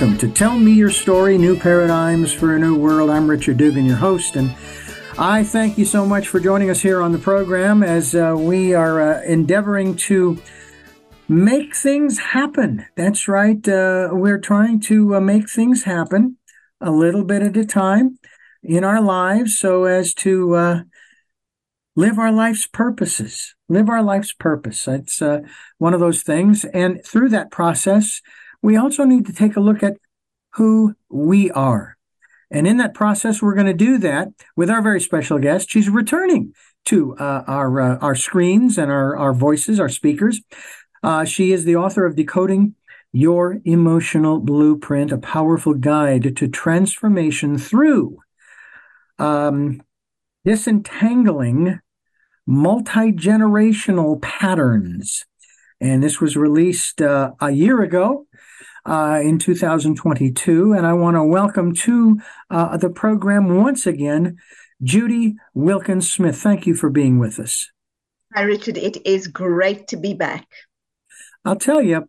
Welcome to Tell Me Your Story New Paradigms for a New World. I'm Richard Dugan, your host, and I thank you so much for joining us here on the program as uh, we are uh, endeavoring to make things happen. That's right. Uh, we're trying to uh, make things happen a little bit at a time in our lives so as to uh, live our life's purposes, live our life's purpose. It's uh, one of those things. And through that process, we also need to take a look at who we are. And in that process, we're going to do that with our very special guest. She's returning to uh, our uh, our screens and our our voices, our speakers. Uh, she is the author of Decoding Your Emotional Blueprint, a powerful guide to transformation through um, disentangling multi generational patterns. And this was released uh, a year ago uh, in 2022. And I want to welcome to uh, the program once again, Judy Wilkins Smith. Thank you for being with us. Hi, Richard. It is great to be back. I'll tell you,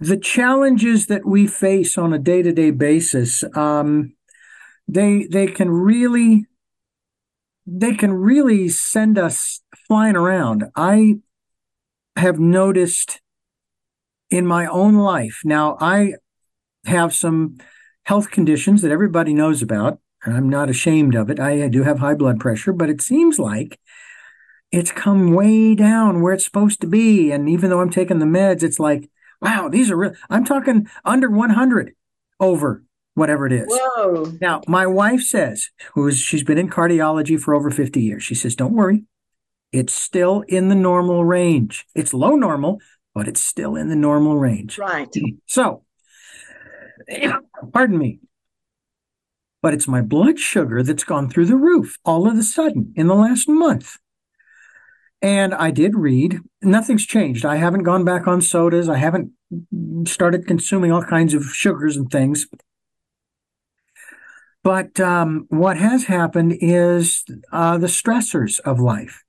the challenges that we face on a day to day basis, um, they they can really they can really send us flying around. I have noticed in my own life. Now, I have some health conditions that everybody knows about, and I'm not ashamed of it. I do have high blood pressure, but it seems like it's come way down where it's supposed to be. And even though I'm taking the meds, it's like, wow, these are real. I'm talking under 100 over whatever it is. Whoa. Now, my wife says, who is she's been in cardiology for over 50 years. She says, don't worry. It's still in the normal range. It's low normal, but it's still in the normal range. Right. So, pardon me, but it's my blood sugar that's gone through the roof all of a sudden in the last month. And I did read, nothing's changed. I haven't gone back on sodas. I haven't started consuming all kinds of sugars and things. But um, what has happened is uh, the stressors of life.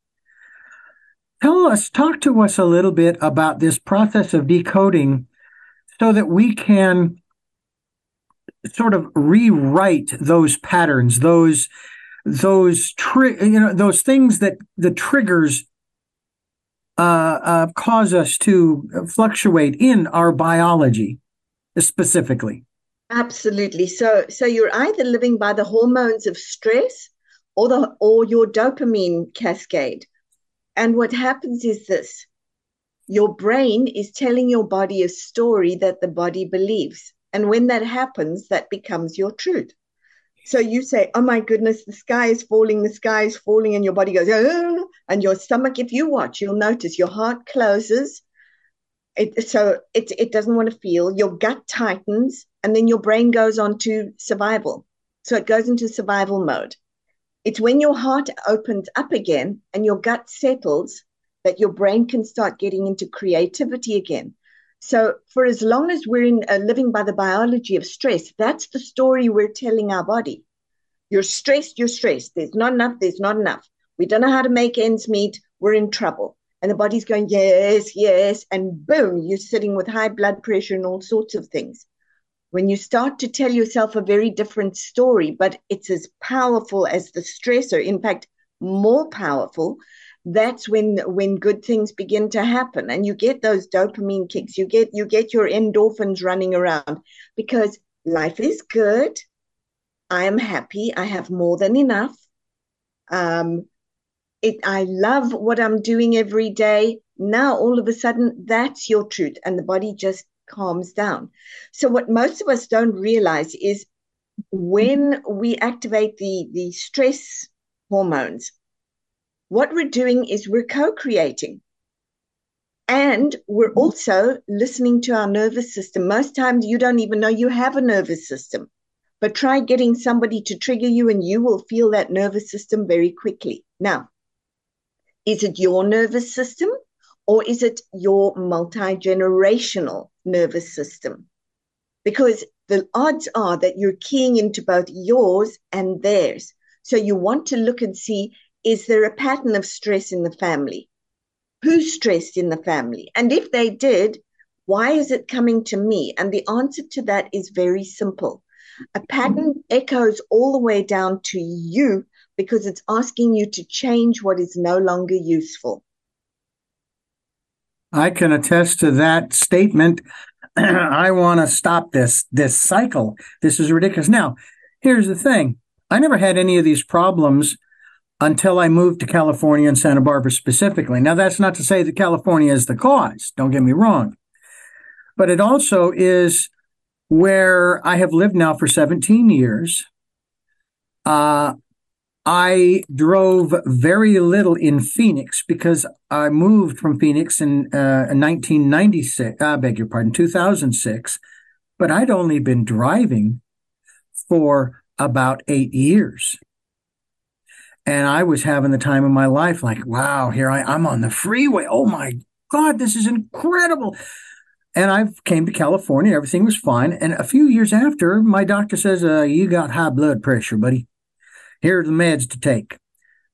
Tell us, talk to us a little bit about this process of decoding so that we can sort of rewrite those patterns, those those tri- you know those things that the triggers uh, uh, cause us to fluctuate in our biology specifically. Absolutely. So so you're either living by the hormones of stress or the or your dopamine cascade. And what happens is this your brain is telling your body a story that the body believes. And when that happens, that becomes your truth. So you say, Oh my goodness, the sky is falling, the sky is falling, and your body goes, oh, and your stomach, if you watch, you'll notice your heart closes. It, so it, it doesn't want to feel, your gut tightens, and then your brain goes on to survival. So it goes into survival mode. It's when your heart opens up again and your gut settles that your brain can start getting into creativity again. So, for as long as we're in uh, living by the biology of stress, that's the story we're telling our body. You're stressed, you're stressed. There's not enough, there's not enough. We don't know how to make ends meet. We're in trouble. And the body's going, yes, yes. And boom, you're sitting with high blood pressure and all sorts of things when you start to tell yourself a very different story, but it's as powerful as the stressor, in fact, more powerful, that's when when good things begin to happen. And you get those dopamine kicks. You get you get your endorphins running around because life is good. I am happy. I have more than enough. Um it i love what i'm doing every day. Now all of a sudden that's your truth. And the body just calms down. So what most of us don't realize is when we activate the, the stress hormones, what we're doing is we're co-creating. And we're also listening to our nervous system. Most times you don't even know you have a nervous system. But try getting somebody to trigger you and you will feel that nervous system very quickly. Now, is it your nervous system or is it your multi generational nervous system? Because the odds are that you're keying into both yours and theirs. So you want to look and see is there a pattern of stress in the family? Who's stressed in the family? And if they did, Why is it coming to me? And the answer to that is very simple. A pattern echoes all the way down to you because it's asking you to change what is no longer useful. I can attest to that statement. I want to stop this this cycle. This is ridiculous. Now, here's the thing. I never had any of these problems until I moved to California and Santa Barbara specifically. Now, that's not to say that California is the cause. Don't get me wrong. But it also is where I have lived now for 17 years. Uh, I drove very little in Phoenix because I moved from Phoenix in, uh, 1996. I beg your pardon, 2006. But I'd only been driving for about eight years. And I was having the time of my life like, wow, here I, I'm on the freeway. Oh my God, this is incredible. And I came to California. Everything was fine. And a few years after, my doctor says, uh, you got high blood pressure, buddy here are the meds to take,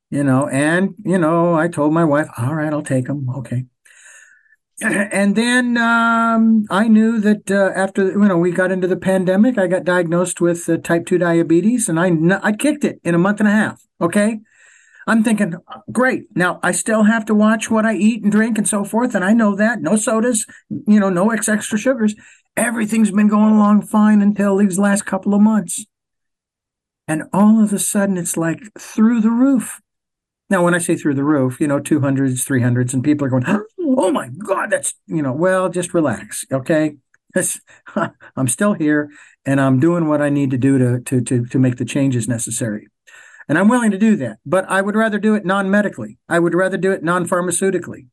you know. And, you know, I told my wife, all right, I'll take them. Okay. And then um, I knew that uh, after you know we got into the pandemic, I got diagnosed with uh, type two diabetes, and I I kicked it in a month and a half. Okay, I'm thinking, great. Now I still have to watch what I eat and drink and so forth, and I know that no sodas, you know, no extra sugars. Everything's been going along fine until these last couple of months. And all of a sudden, it's like through the roof. Now, when I say through the roof, you know, 200s, 300s, and people are going, oh my God, that's, you know, well, just relax. Okay. I'm still here and I'm doing what I need to do to, to, to, to make the changes necessary. And I'm willing to do that, but I would rather do it non medically. I would rather do it non pharmaceutically.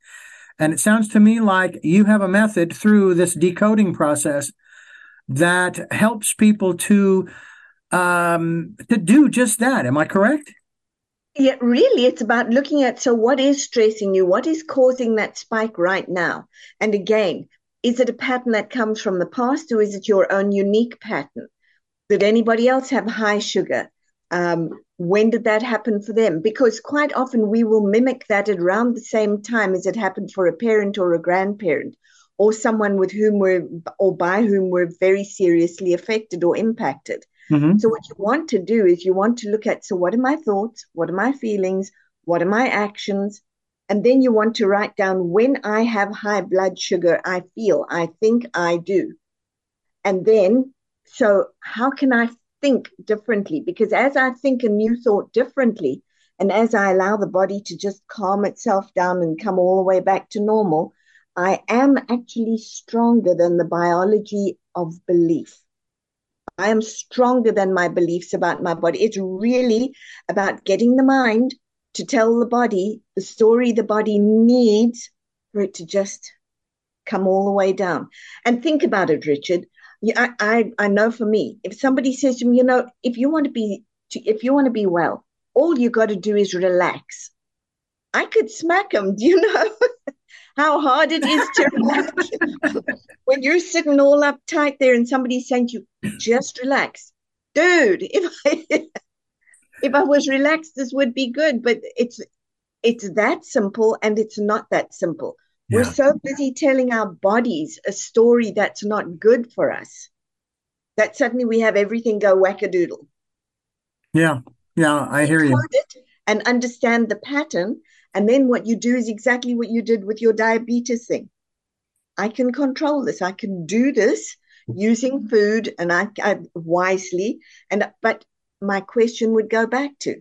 And it sounds to me like you have a method through this decoding process that helps people to um, to do just that. Am I correct? Yeah, really, it's about looking at so what is stressing you? What is causing that spike right now? And again, is it a pattern that comes from the past or is it your own unique pattern? Did anybody else have high sugar? Um, when did that happen for them? Because quite often we will mimic that at around the same time as it happened for a parent or a grandparent or someone with whom we're or by whom we're very seriously affected or impacted. Mm-hmm. So, what you want to do is you want to look at so, what are my thoughts? What are my feelings? What are my actions? And then you want to write down when I have high blood sugar, I feel, I think I do. And then, so how can I think differently? Because as I think a new thought differently, and as I allow the body to just calm itself down and come all the way back to normal, I am actually stronger than the biology of belief. I am stronger than my beliefs about my body. It's really about getting the mind to tell the body the story the body needs for it to just come all the way down. And think about it, Richard. I, I, I know for me, if somebody says to me, you know, if you want to be if you want to be well, all you got to do is relax. I could smack them. Do you know? How hard it is to relax when you're sitting all uptight there and somebody's saying to you, just relax. Dude, if I if I was relaxed, this would be good. But it's it's that simple and it's not that simple. Yeah. We're so busy telling our bodies a story that's not good for us that suddenly we have everything go wackadoodle. Yeah, yeah, I hear you. and understand the pattern and then what you do is exactly what you did with your diabetes thing. I can control this. I can do this using mm-hmm. food and I, I wisely. And but my question would go back to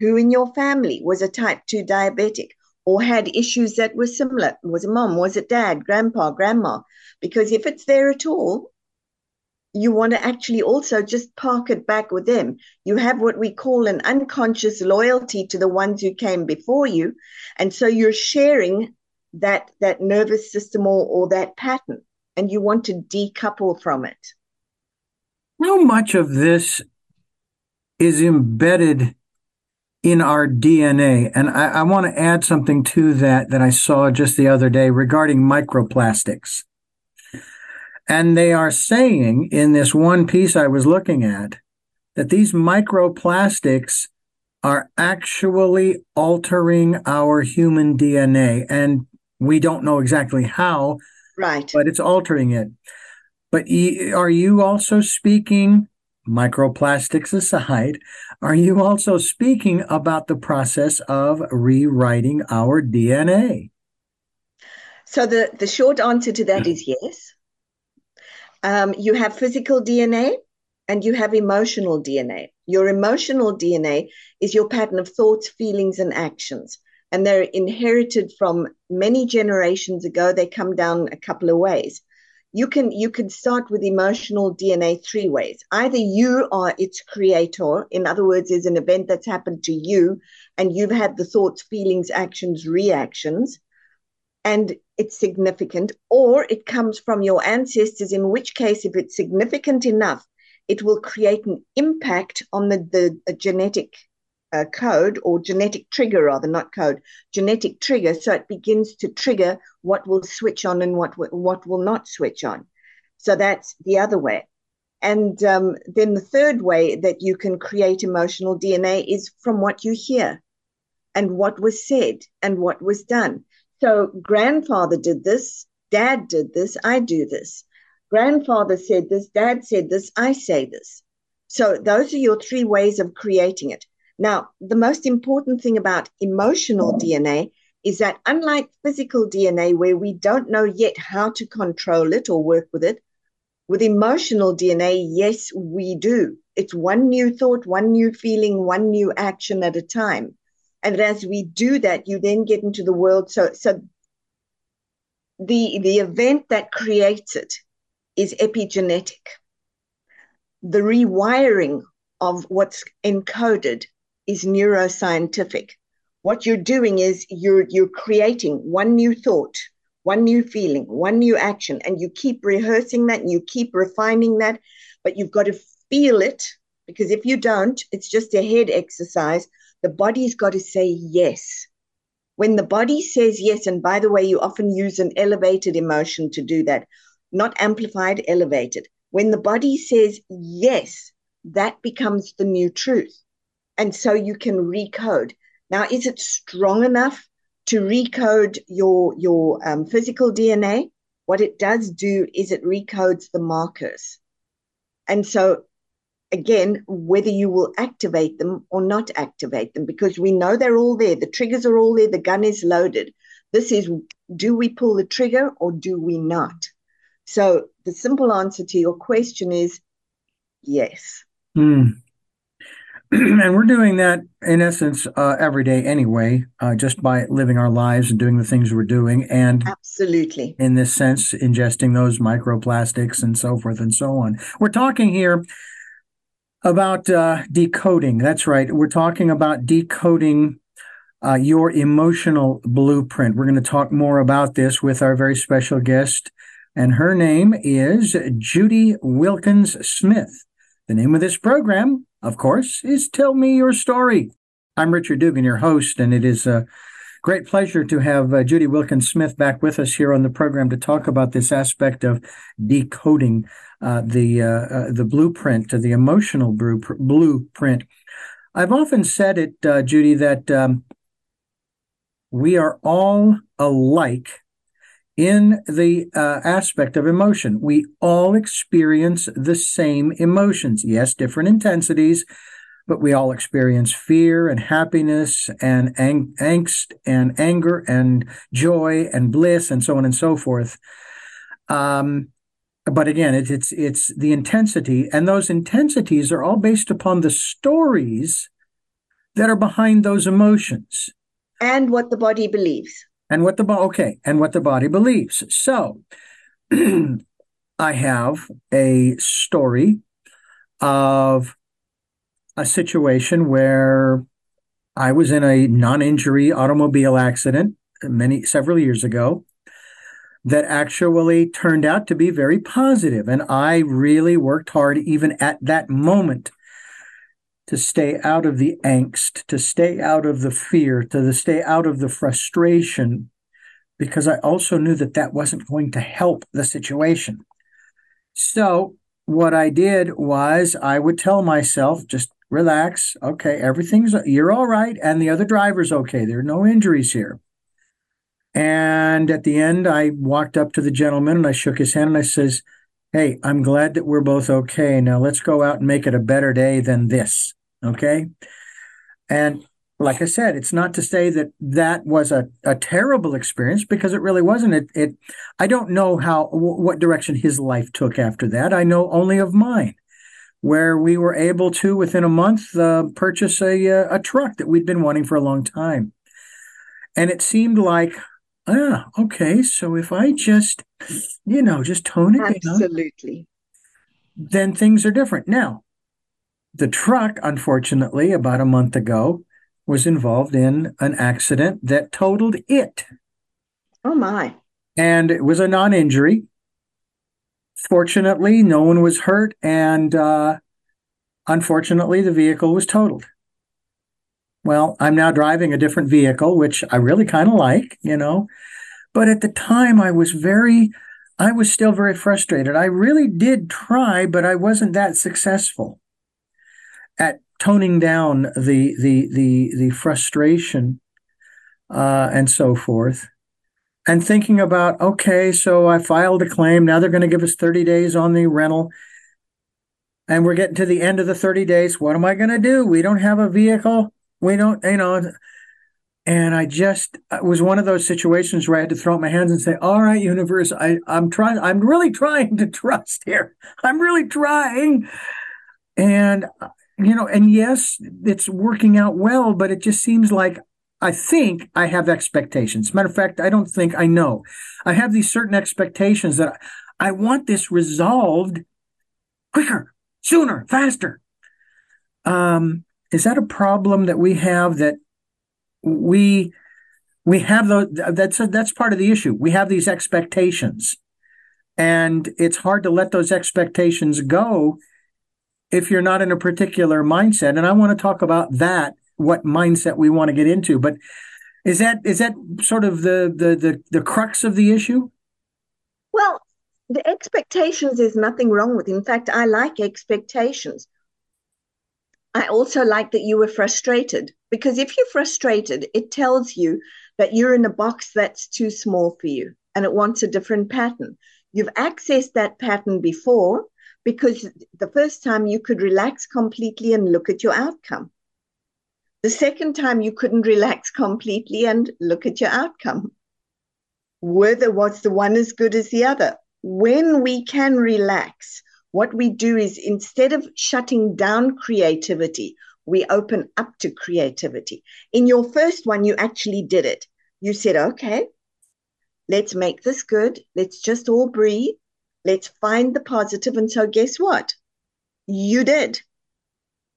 who in your family was a type 2 diabetic or had issues that were similar? Was it mom? Was it dad, grandpa, grandma? Because if it's there at all, you want to actually also just park it back with them. You have what we call an unconscious loyalty to the ones who came before you. And so you're sharing that, that nervous system or, or that pattern, and you want to decouple from it. How much of this is embedded in our DNA? And I, I want to add something to that that I saw just the other day regarding microplastics. And they are saying in this one piece I was looking at that these microplastics are actually altering our human DNA. And we don't know exactly how, Right. But it's altering it. But are you also speaking, microplastics aside, are you also speaking about the process of rewriting our DNA? So the, the short answer to that is yes. Um, you have physical DNA and you have emotional DNA. Your emotional DNA is your pattern of thoughts, feelings, and actions. And they're inherited from many generations ago. They come down a couple of ways. You can you can start with emotional DNA three ways. Either you are its creator, in other words, is an event that's happened to you, and you've had the thoughts, feelings, actions, reactions and it's significant, or it comes from your ancestors, in which case, if it's significant enough, it will create an impact on the, the genetic uh, code or genetic trigger, rather, not code, genetic trigger. So it begins to trigger what will switch on and what, what will not switch on. So that's the other way. And um, then the third way that you can create emotional DNA is from what you hear and what was said and what was done. So grandfather did this, dad did this, I do this. Grandfather said this, dad said this, I say this. So those are your three ways of creating it. Now, the most important thing about emotional DNA is that unlike physical DNA, where we don't know yet how to control it or work with it, with emotional DNA, yes, we do. It's one new thought, one new feeling, one new action at a time. And as we do that, you then get into the world. So, so the, the event that creates it is epigenetic. The rewiring of what's encoded is neuroscientific. What you're doing is you're, you're creating one new thought, one new feeling, one new action, and you keep rehearsing that and you keep refining that, but you've got to feel it because if you don't, it's just a head exercise the body's got to say yes. When the body says yes, and by the way, you often use an elevated emotion to do that, not amplified, elevated. When the body says yes, that becomes the new truth. And so you can recode. Now, is it strong enough to recode your, your um, physical DNA? What it does do is it recodes the markers. And so again, whether you will activate them or not activate them, because we know they're all there. The triggers are all there. The gun is loaded. This is do we pull the trigger or do we not? So the simple answer to your question is yes. Mm. and we're doing that in essence uh, every day anyway, uh, just by living our lives and doing the things we're doing. And absolutely, in this sense, ingesting those microplastics and so forth and so on. We're talking here about uh, decoding. That's right. We're talking about decoding uh, your emotional blueprint. We're going to talk more about this with our very special guest, and her name is Judy Wilkins Smith. The name of this program, of course, is Tell Me Your Story. I'm Richard Dugan, your host, and it is a great pleasure to have uh, Judy Wilkins Smith back with us here on the program to talk about this aspect of decoding uh, the uh, uh, the blueprint, the emotional blueprint. I've often said it, uh, Judy, that um, we are all alike in the uh, aspect of emotion. We all experience the same emotions. Yes, different intensities, but we all experience fear and happiness and ang- angst and anger and joy and bliss and so on and so forth. Um, but again, it's, it's it's the intensity, and those intensities are all based upon the stories that are behind those emotions, and what the body believes, and what the body okay, and what the body believes. So, I have a story of a situation where I was in a non-injury automobile accident many several years ago that actually turned out to be very positive. And I really worked hard, even at that moment, to stay out of the angst, to stay out of the fear, to stay out of the frustration, because I also knew that that wasn't going to help the situation. So, what I did was I would tell myself, just relax. Okay, everything's, you're all right. And the other driver's okay. There are no injuries here. And at the end, I walked up to the gentleman and I shook his hand and I says, Hey, I'm glad that we're both okay. Now let's go out and make it a better day than this. Okay. And like I said, it's not to say that that was a, a terrible experience because it really wasn't. It, it, I don't know how, w- what direction his life took after that. I know only of mine, where we were able to, within a month, uh, purchase a, uh, a truck that we'd been wanting for a long time. And it seemed like, ah, okay, so if I just, you know, just tone it Absolutely. down. Absolutely. Then things are different. Now, the truck, unfortunately, about a month ago, was involved in an accident that totaled it. Oh, my. And it was a non injury. Fortunately, no one was hurt. And uh, unfortunately, the vehicle was totaled. Well, I'm now driving a different vehicle, which I really kind of like, you know. But at the time, I was very, I was still very frustrated. I really did try, but I wasn't that successful at toning down the the the the frustration uh, and so forth, and thinking about okay, so I filed a claim. Now they're going to give us thirty days on the rental, and we're getting to the end of the thirty days. What am I going to do? We don't have a vehicle. We don't, you know. And I just it was one of those situations where I had to throw up my hands and say, "All right, universe, I, I'm trying. I'm really trying to trust here. I'm really trying." And you know, and yes, it's working out well, but it just seems like I think I have expectations. Matter of fact, I don't think I know. I have these certain expectations that I want this resolved quicker, sooner, faster. Um, is that a problem that we have that we we have those that's a, that's part of the issue. We have these expectations. And it's hard to let those expectations go if you're not in a particular mindset. And I want to talk about that, what mindset we want to get into. But is that is that sort of the the the, the crux of the issue? Well, the expectations is nothing wrong with. In fact, I like expectations. I also like that you were frustrated because if you're frustrated, it tells you that you're in a box that's too small for you and it wants a different pattern. You've accessed that pattern before, because the first time you could relax completely and look at your outcome. The second time you couldn't relax completely and look at your outcome. Whether was the one as good as the other? When we can relax, what we do is instead of shutting down creativity, we open up to creativity. In your first one, you actually did it. You said, okay, let's make this good. Let's just all breathe. Let's find the positive. And so, guess what? You did.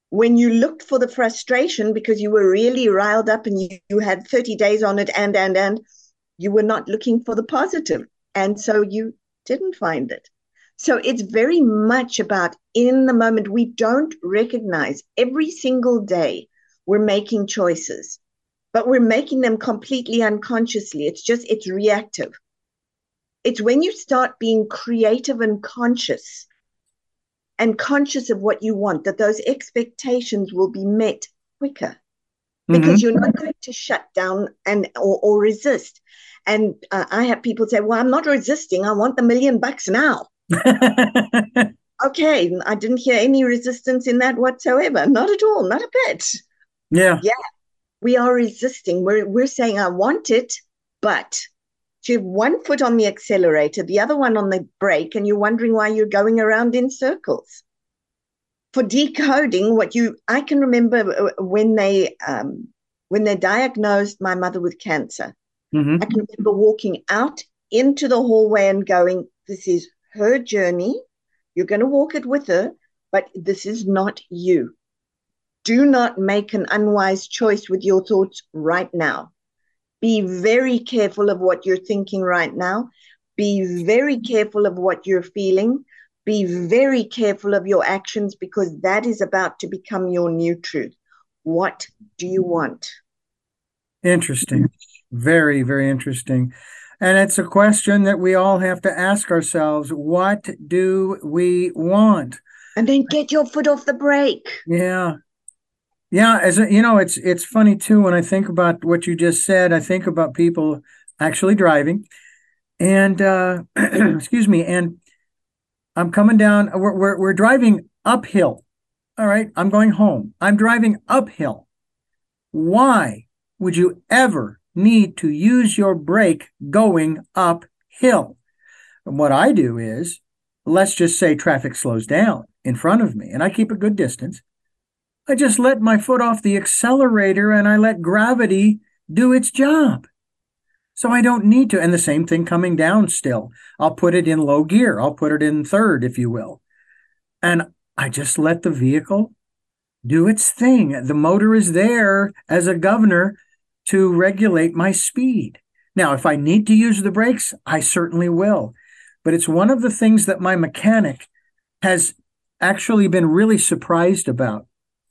When you looked for the frustration because you were really riled up and you, you had 30 days on it, and, and, and, you were not looking for the positive. And so you didn't find it. So it's very much about in the moment. We don't recognize every single day we're making choices, but we're making them completely unconsciously. It's just, it's reactive. It's when you start being creative and conscious and conscious of what you want that those expectations will be met quicker because mm-hmm. you're not going to shut down and or, or resist. And uh, I have people say, "Well, I'm not resisting. I want the million bucks now." okay, I didn't hear any resistance in that whatsoever. Not at all. Not a bit. Yeah. Yeah. We are resisting. We're we're saying I want it, but you have one foot on the accelerator, the other one on the brake, and you're wondering why you're going around in circles. For decoding what you, I can remember uh, when they um, when they diagnosed my mother with cancer. Mm-hmm. I can remember walking out into the hallway and going, "This is her journey. You're going to walk it with her, but this is not you. Do not make an unwise choice with your thoughts right now. Be very careful of what you're thinking right now. Be very careful of what you're feeling. Be very careful of your actions because that is about to become your new truth. What do you want? Interesting. Very, very interesting. And it's a question that we all have to ask ourselves what do we want? And then get your foot off the brake. Yeah. Yeah, as a, you know, it's it's funny too when I think about what you just said. I think about people actually driving, and uh, excuse me, and I'm coming down. We're, we're we're driving uphill. All right, I'm going home. I'm driving uphill. Why would you ever need to use your brake going uphill? And what I do is, let's just say traffic slows down in front of me and I keep a good distance. I just let my foot off the accelerator and I let gravity do its job. So I don't need to. And the same thing coming down still. I'll put it in low gear. I'll put it in third, if you will. And I just let the vehicle do its thing. The motor is there as a governor to regulate my speed. Now, if I need to use the brakes, I certainly will. But it's one of the things that my mechanic has actually been really surprised about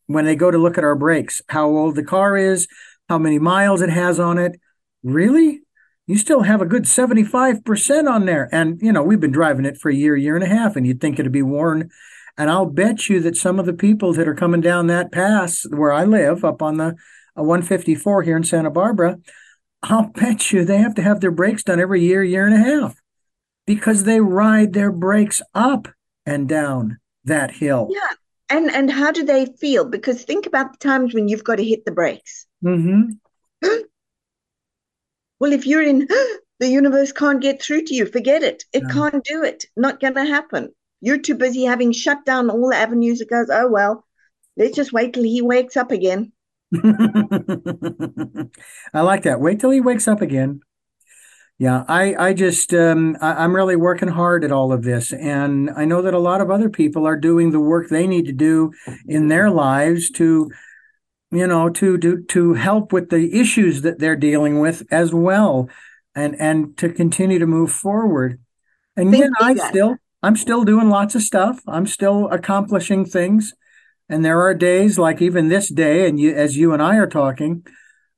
when they go to look at our brakes, how old the car is, how many miles it has on it. Really? You still have a good 75% on there. And, you know, we've been driving it for a year, year and a half, and you'd think it'd be worn. And I'll bet you that some of the people that are coming down that pass where I live, up on the 154 here in Santa Barbara, I'll bet you they have to have their brakes done every year, year and a half because they ride their brakes up and down that hill. Yeah. And and how do they feel? Because think about the times when you've got to hit the brakes. Mm-hmm. well, if you're in the universe can't get through to you, forget it. It can't do it. Not gonna happen. You're too busy having shut down all the avenues. It goes, oh well, let's just wait till he wakes up again. I like that. Wait till he wakes up again. Yeah, I, I just, um, I, am really working hard at all of this. And I know that a lot of other people are doing the work they need to do in their lives to, you know, to, to, to help with the issues that they're dealing with as well and, and to continue to move forward. And yet I still, I'm still doing lots of stuff. I'm still accomplishing things. And there are days like even this day, and you, as you and I are talking,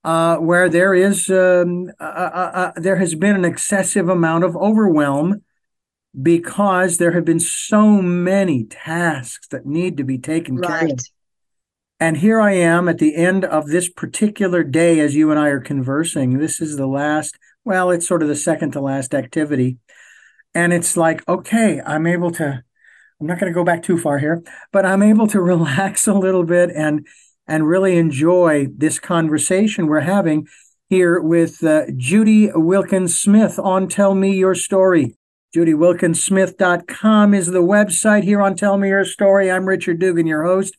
uh, where there is um, uh, uh, uh, there has been an excessive amount of overwhelm because there have been so many tasks that need to be taken right. care of. And here I am at the end of this particular day as you and I are conversing. This is the last, well, it's sort of the second to last activity. And it's like, okay, I'm able to, I'm not going to go back too far here, but I'm able to relax a little bit and and really enjoy this conversation we're having here with uh, Judy Wilkins Smith on Tell Me Your Story. JudyWilkinsSmith.com is the website here on Tell Me Your Story. I'm Richard Dugan, your host,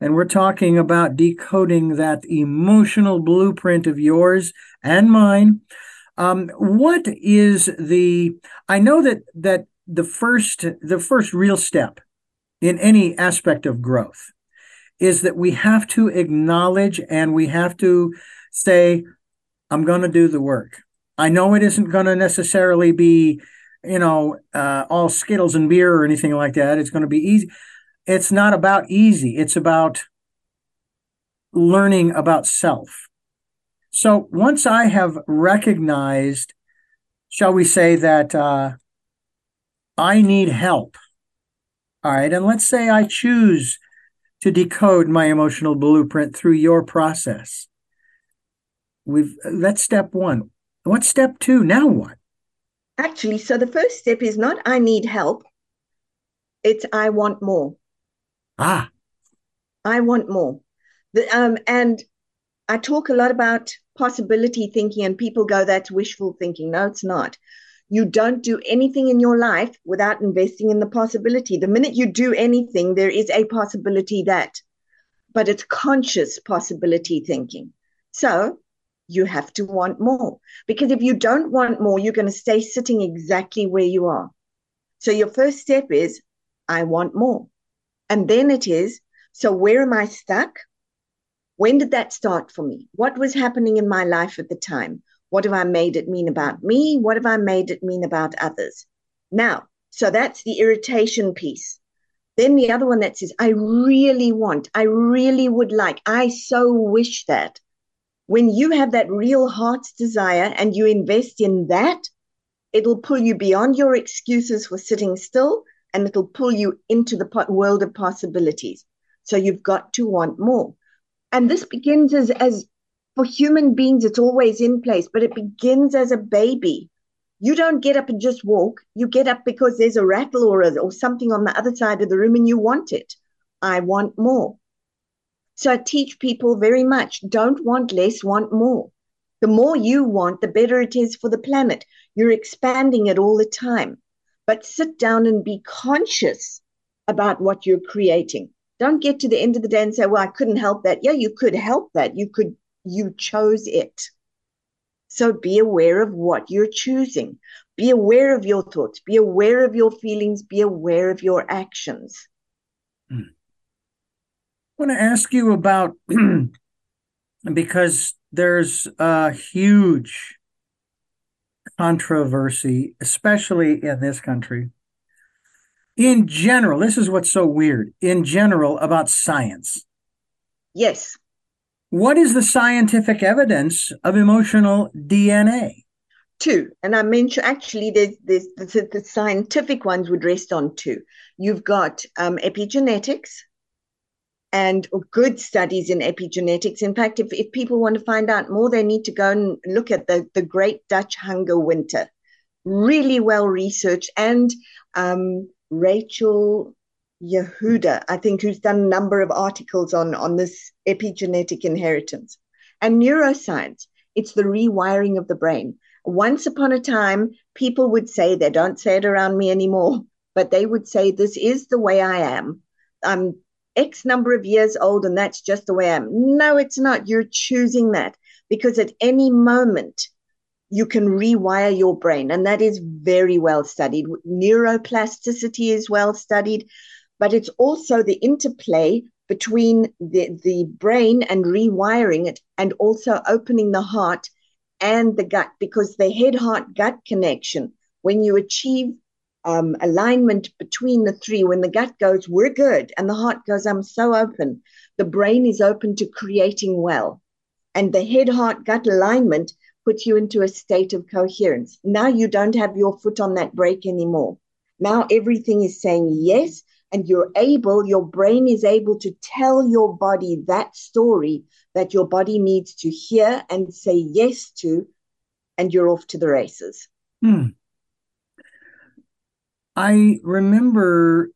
and we're talking about decoding that emotional blueprint of yours and mine. Um, what is the? I know that that the first the first real step in any aspect of growth is that we have to acknowledge and we have to say, I'm going to do the work. I know it isn't going to necessarily be, you know, uh, all Skittles and beer or anything like that. It's going to be easy. It's not about easy. It's about learning about self. So once I have recognized, shall we say that uh, I need help, all right, and let's say I choose to decode my emotional blueprint through your process. We've that's step one. What's step two? Now what? Actually, so the first step is not I need help. It's I want more. Ah. I want more. The, um, and I talk a lot about possibility thinking, and people go, that's wishful thinking. No, it's not. You don't do anything in your life without investing in the possibility. The minute you do anything, there is a possibility that, but it's conscious possibility thinking. So you have to want more because if you don't want more, you're going to stay sitting exactly where you are. So your first step is, I want more. And then it is, so where am I stuck? When did that start for me? What was happening in my life at the time? What have I made it mean about me? What have I made it mean about others? Now, so that's the irritation piece. Then the other one that says, I really want, I really would like, I so wish that. When you have that real heart's desire and you invest in that, it'll pull you beyond your excuses for sitting still and it'll pull you into the world of possibilities. So you've got to want more. And this begins as, as For human beings, it's always in place, but it begins as a baby. You don't get up and just walk. You get up because there's a rattle or, a, or something on the other side of the room and you want it. I want more. So I teach people very much don't want less, want more. The more you want, the better it is for the planet. You're expanding it all the time. But sit down and be conscious about what you're creating. Don't get to the end of the day and say, well, I couldn't help that. Yeah, you could help that. You could, you chose it. So be aware of what you're choosing. Be aware of your thoughts. Be aware of your feelings. Be aware of your actions. Hmm. I want to ask you about because there's a huge controversy, especially in this country. In general, this is what's so weird. In general, about science. Yes. What is the scientific evidence of emotional DNA? Two, and I mentioned actually, there's, the, the scientific ones would rest on two. You've got um, epigenetics, and good studies in epigenetics. In fact, if, if people want to find out more, they need to go and look at the, the Great Dutch Hunger Winter. Really well researched. And um, Rachel Yehuda, I think, who's done a number of articles on, on this epigenetic inheritance. And neuroscience, it's the rewiring of the brain. Once upon a time, people would say, they don't say it around me anymore, but they would say, This is the way I am. I'm X number of years old and that's just the way I am. No, it's not. You're choosing that because at any moment you can rewire your brain. And that is very well studied. Neuroplasticity is well studied, but it's also the interplay between the, the brain and rewiring it and also opening the heart and the gut because the head heart gut connection, when you achieve um, alignment between the three. When the gut goes, we're good, and the heart goes, I'm so open, the brain is open to creating well. And the head heart gut alignment puts you into a state of coherence. Now you don't have your foot on that brake anymore. Now everything is saying yes, and you're able, your brain is able to tell your body that story that your body needs to hear and say yes to, and you're off to the races. Hmm. I remember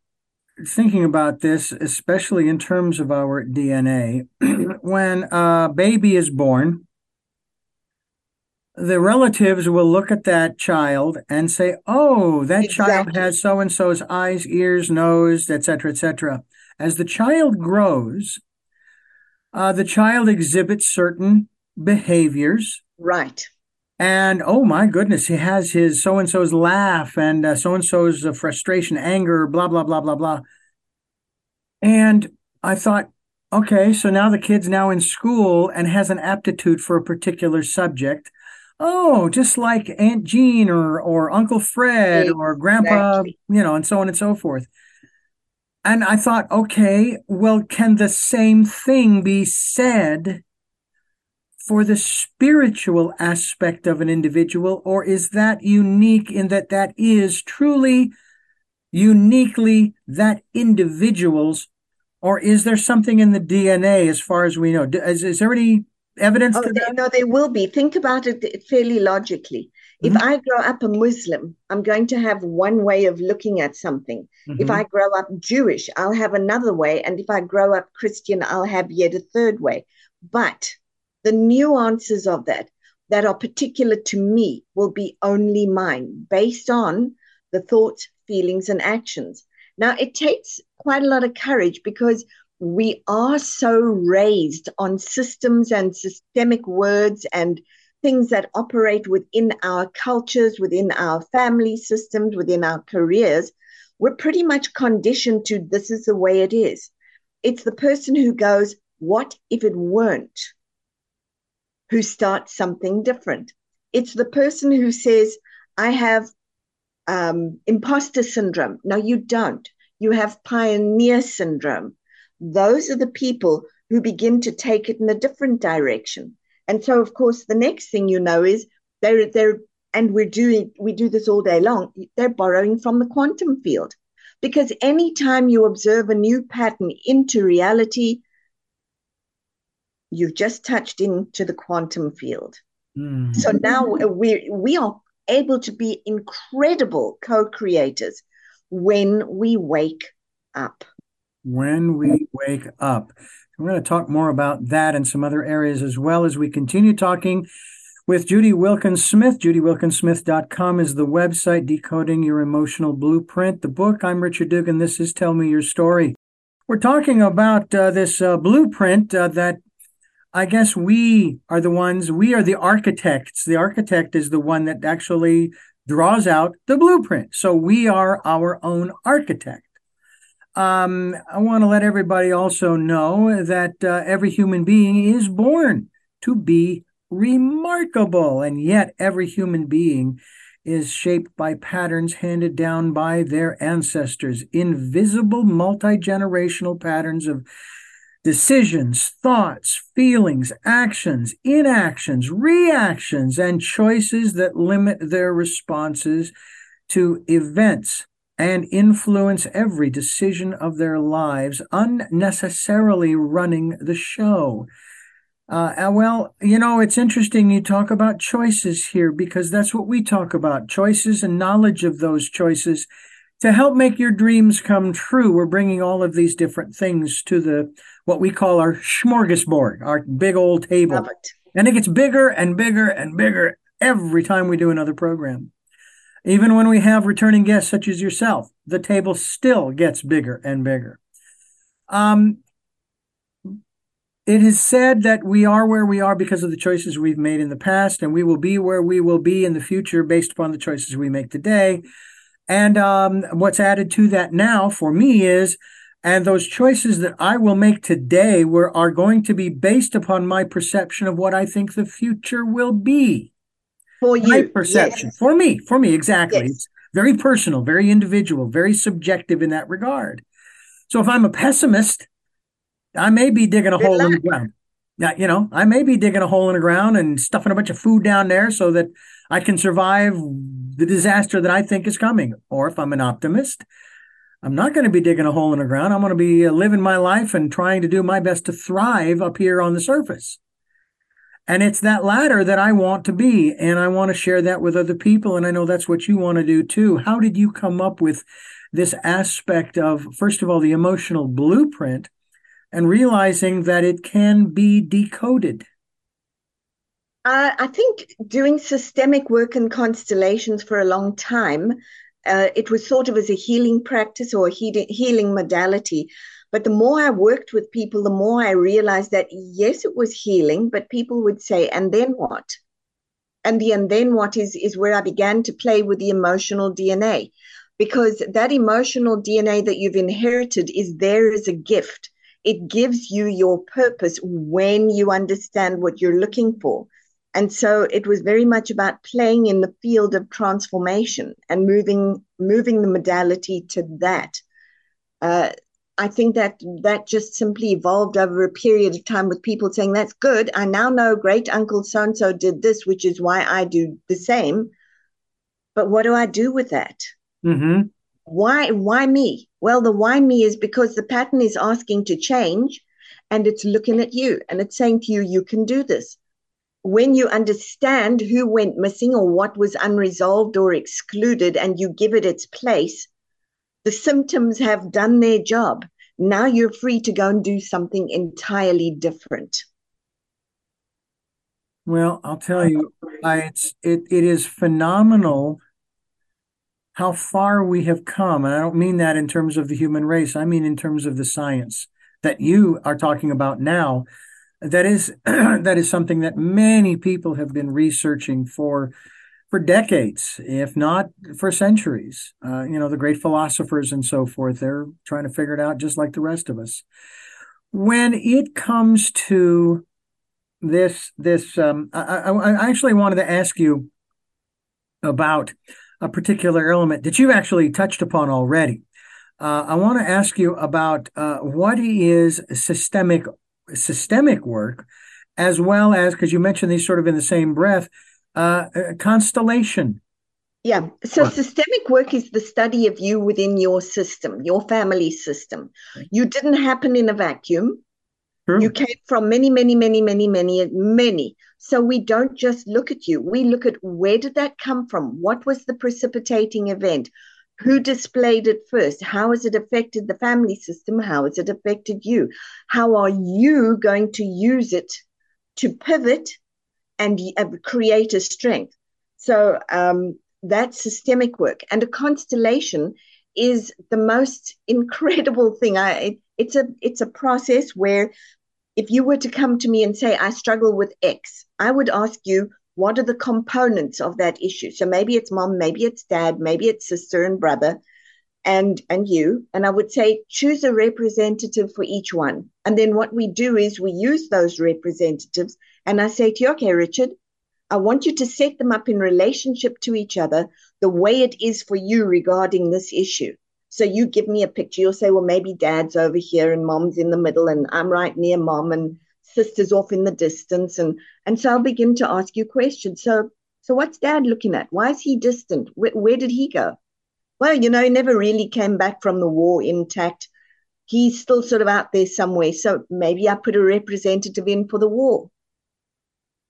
thinking about this, especially in terms of our DNA. when a baby is born, the relatives will look at that child and say, "Oh, that exactly. child has so and so's eyes, ears, nose, etc., etc." As the child grows, uh, the child exhibits certain behaviors. Right and oh my goodness, he has his so and so's laugh and so and so's frustration, anger, blah, blah, blah, blah, blah. And I thought, okay, so now the kid's now in school and has an aptitude for a particular subject. Oh, just like Aunt Jean or, or Uncle Fred exactly. or Grandpa, you know, and so on and so forth. And I thought, okay, well, can the same thing be said for the spiritual aspect of an individual, or is that unique in that that is truly uniquely that individual's, or is there something in the DNA as far as we know? Is, is there any evidence oh, that? No, there will be. Think about it fairly logically. Mm-hmm. If I grow up a Muslim, I'm going to have one way of looking at something. Mm-hmm. If I grow up Jewish, I'll have another way. And if I grow up Christian, I'll have yet a third way. But the nuances of that that are particular to me will be only mine based on the thoughts, feelings, and actions. Now, it takes quite a lot of courage because we are so raised on systems and systemic words and things that operate within our cultures, within our family systems, within our careers. We're pretty much conditioned to this is the way it is. It's the person who goes, What if it weren't? who starts something different. It's the person who says, I have um, imposter syndrome. No, you don't. You have pioneer syndrome. Those are the people who begin to take it in a different direction. And so, of course, the next thing you know is they're, they're, and we're doing, we do this all day long, they're borrowing from the quantum field. Because anytime you observe a new pattern into reality, you've just touched into the quantum field. Mm. So now we we are able to be incredible co-creators when we wake up. When we wake up. We're going to talk more about that and some other areas as well as we continue talking with Judy Wilkins Smith. JudyWilkinsSmith.com is the website, Decoding Your Emotional Blueprint. The book, I'm Richard Dugan. This is Tell Me Your Story. We're talking about uh, this uh, blueprint uh, that I guess we are the ones, we are the architects. The architect is the one that actually draws out the blueprint. So we are our own architect. Um, I want to let everybody also know that uh, every human being is born to be remarkable, and yet every human being is shaped by patterns handed down by their ancestors, invisible multi generational patterns of decisions, thoughts, feelings, actions, inactions, reactions, and choices that limit their responses to events and influence every decision of their lives, unnecessarily running the show. Uh, well, you know, it's interesting you talk about choices here because that's what we talk about choices and knowledge of those choices to help make your dreams come true. We're bringing all of these different things to the what we call our smorgasbord, our big old table. And it gets bigger and bigger and bigger every time we do another program. Even when we have returning guests such as yourself, the table still gets bigger and bigger. Um, it is said that we are where we are because of the choices we've made in the past, and we will be where we will be in the future based upon the choices we make today. And um, what's added to that now for me is, and those choices that I will make today were, are going to be based upon my perception of what I think the future will be. For you. My perception. Yes. For me. For me, exactly. Yes. It's very personal, very individual, very subjective in that regard. So if I'm a pessimist, I may be digging a Good hole in the ground. Yeah, you know, I may be digging a hole in the ground and stuffing a bunch of food down there so that I can survive the disaster that I think is coming. Or if I'm an optimist, I'm not going to be digging a hole in the ground. I'm going to be uh, living my life and trying to do my best to thrive up here on the surface. And it's that latter that I want to be. And I want to share that with other people. And I know that's what you want to do too. How did you come up with this aspect of, first of all, the emotional blueprint and realizing that it can be decoded? Uh, I think doing systemic work in constellations for a long time, uh, it was sort of as a healing practice or a healing modality. But the more I worked with people, the more I realized that yes, it was healing, but people would say, and then what? And the and then what is is where I began to play with the emotional DNA. Because that emotional DNA that you've inherited is there as a gift. It gives you your purpose when you understand what you're looking for. And so it was very much about playing in the field of transformation and moving moving the modality to that. Uh, I think that that just simply evolved over a period of time with people saying, That's good. I now know great uncle so and so did this, which is why I do the same. But what do I do with that? Mm-hmm. Why why me? Well, the why me is because the pattern is asking to change and it's looking at you and it's saying to you, you can do this. When you understand who went missing or what was unresolved or excluded and you give it its place, the symptoms have done their job. Now you're free to go and do something entirely different. Well, I'll tell you, I, it's it it is phenomenal how far we have come, and I don't mean that in terms of the human race. I mean in terms of the science that you are talking about now. That is that is something that many people have been researching for for decades, if not for centuries. Uh, you know, the great philosophers and so forth, they're trying to figure it out just like the rest of us. When it comes to this, this, um, I, I, I actually wanted to ask you about a particular element that you actually touched upon already. Uh, I want to ask you about uh, what is systemic systemic work, as well as because you mentioned these sort of in the same breath uh, constellation. Yeah. So systemic work is the study of you within your system, your family system. You didn't happen in a vacuum. You came from many, many, many, many, many, many. So we don't just look at you. We look at where did that come from? What was the precipitating event? Who displayed it first? How has it affected the family system? How has it affected you? How are you going to use it to pivot and uh, create a strength? So um, that's systemic work. And a constellation is the most incredible thing. I, it's a it's a process where if you were to come to me and say, I struggle with X, I would ask you, what are the components of that issue? So maybe it's mom, maybe it's dad, maybe it's sister and brother and and you and i would say choose a representative for each one and then what we do is we use those representatives and i say to you okay richard i want you to set them up in relationship to each other the way it is for you regarding this issue so you give me a picture. You'll say, well, maybe dad's over here and mom's in the middle and I'm right near mom and sister's off in the distance. And, and so I'll begin to ask you questions. So, so what's dad looking at? Why is he distant? Where, where did he go? Well, you know, he never really came back from the war intact. He's still sort of out there somewhere. So maybe I put a representative in for the war.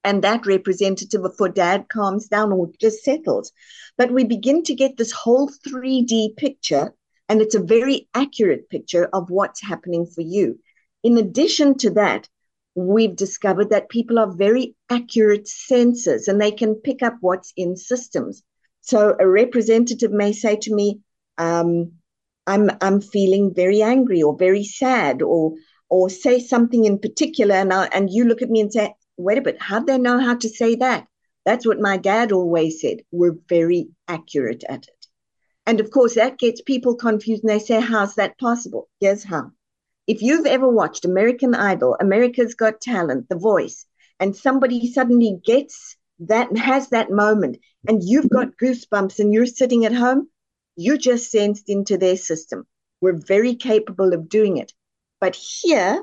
And that representative for dad calms down or just settles. But we begin to get this whole 3D picture and it's a very accurate picture of what's happening for you. In addition to that, we've discovered that people are very accurate sensors and they can pick up what's in systems. So a representative may say to me, um, I'm, I'm feeling very angry or very sad or, or say something in particular. And, I, and you look at me and say, wait a bit, how'd they know how to say that? That's what my dad always said. We're very accurate at it. And of course, that gets people confused and they say, How's that possible? Here's how. If you've ever watched American Idol, America's Got Talent, The Voice, and somebody suddenly gets that and has that moment, and you've got goosebumps and you're sitting at home, you just sensed into their system. We're very capable of doing it. But here,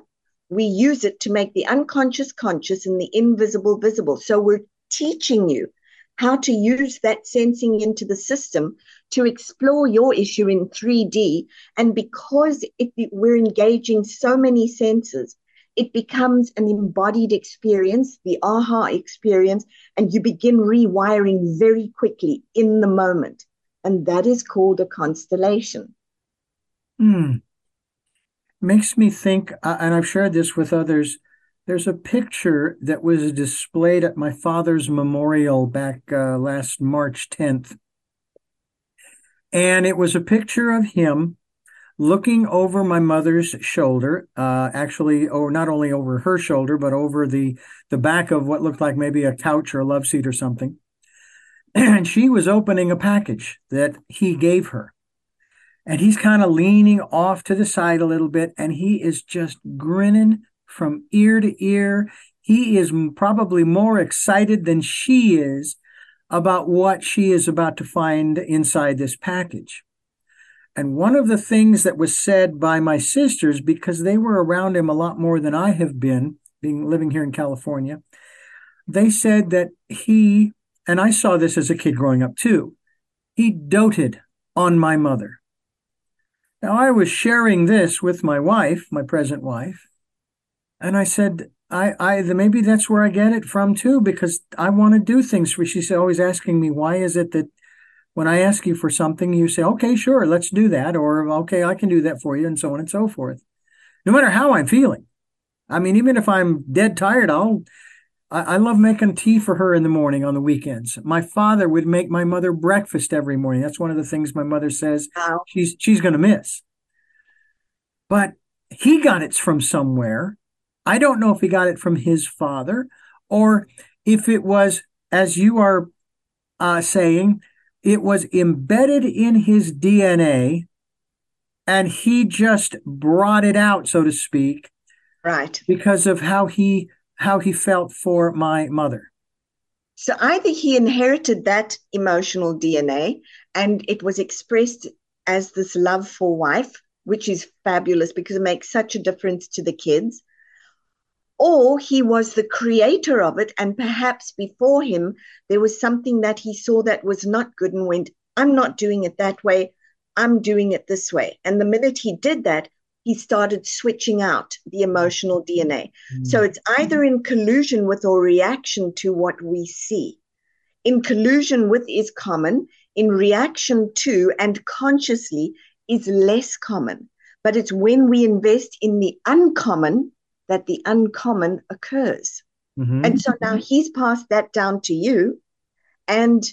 we use it to make the unconscious conscious and the invisible visible. So we're teaching you how to use that sensing into the system to explore your issue in 3D. And because it, we're engaging so many senses, it becomes an embodied experience, the aha experience, and you begin rewiring very quickly in the moment. And that is called a constellation. Hmm. Makes me think, uh, and I've shared this with others there's a picture that was displayed at my father's memorial back uh, last March 10th. And it was a picture of him looking over my mother's shoulder, uh, actually, or not only over her shoulder, but over the, the back of what looked like maybe a couch or a love seat or something. And she was opening a package that he gave her. And he's kind of leaning off to the side a little bit, and he is just grinning from ear to ear. He is probably more excited than she is about what she is about to find inside this package. And one of the things that was said by my sisters, because they were around him a lot more than I have been, being living here in California, they said that he, and I saw this as a kid growing up too, he doted on my mother. Now I was sharing this with my wife, my present wife, and I said, I, I, maybe that's where I get it from too, because I want to do things for, she's always asking me, why is it that when I ask you for something, you say, okay, sure, let's do that. Or, okay, I can do that for you and so on and so forth. No matter how I'm feeling. I mean, even if I'm dead tired, I'll, I, I love making tea for her in the morning on the weekends. My father would make my mother breakfast every morning. That's one of the things my mother says wow. she's, she's going to miss. But he got it from somewhere I don't know if he got it from his father or if it was, as you are uh, saying, it was embedded in his DNA and he just brought it out, so to speak. Right. Because of how he how he felt for my mother. So either he inherited that emotional DNA and it was expressed as this love for wife, which is fabulous because it makes such a difference to the kids. Or he was the creator of it and perhaps before him there was something that he saw that was not good and went i'm not doing it that way. I'm doing it this way. And the minute he did that he started switching out the emotional DNA. Mm. So it's either in collusion with or reaction to what we see. In collusion with is common, in reaction to and consciously is less common. But it's when we invest in the uncommon that the uncommon occurs. Mm-hmm. And so now he's passed that down to you. And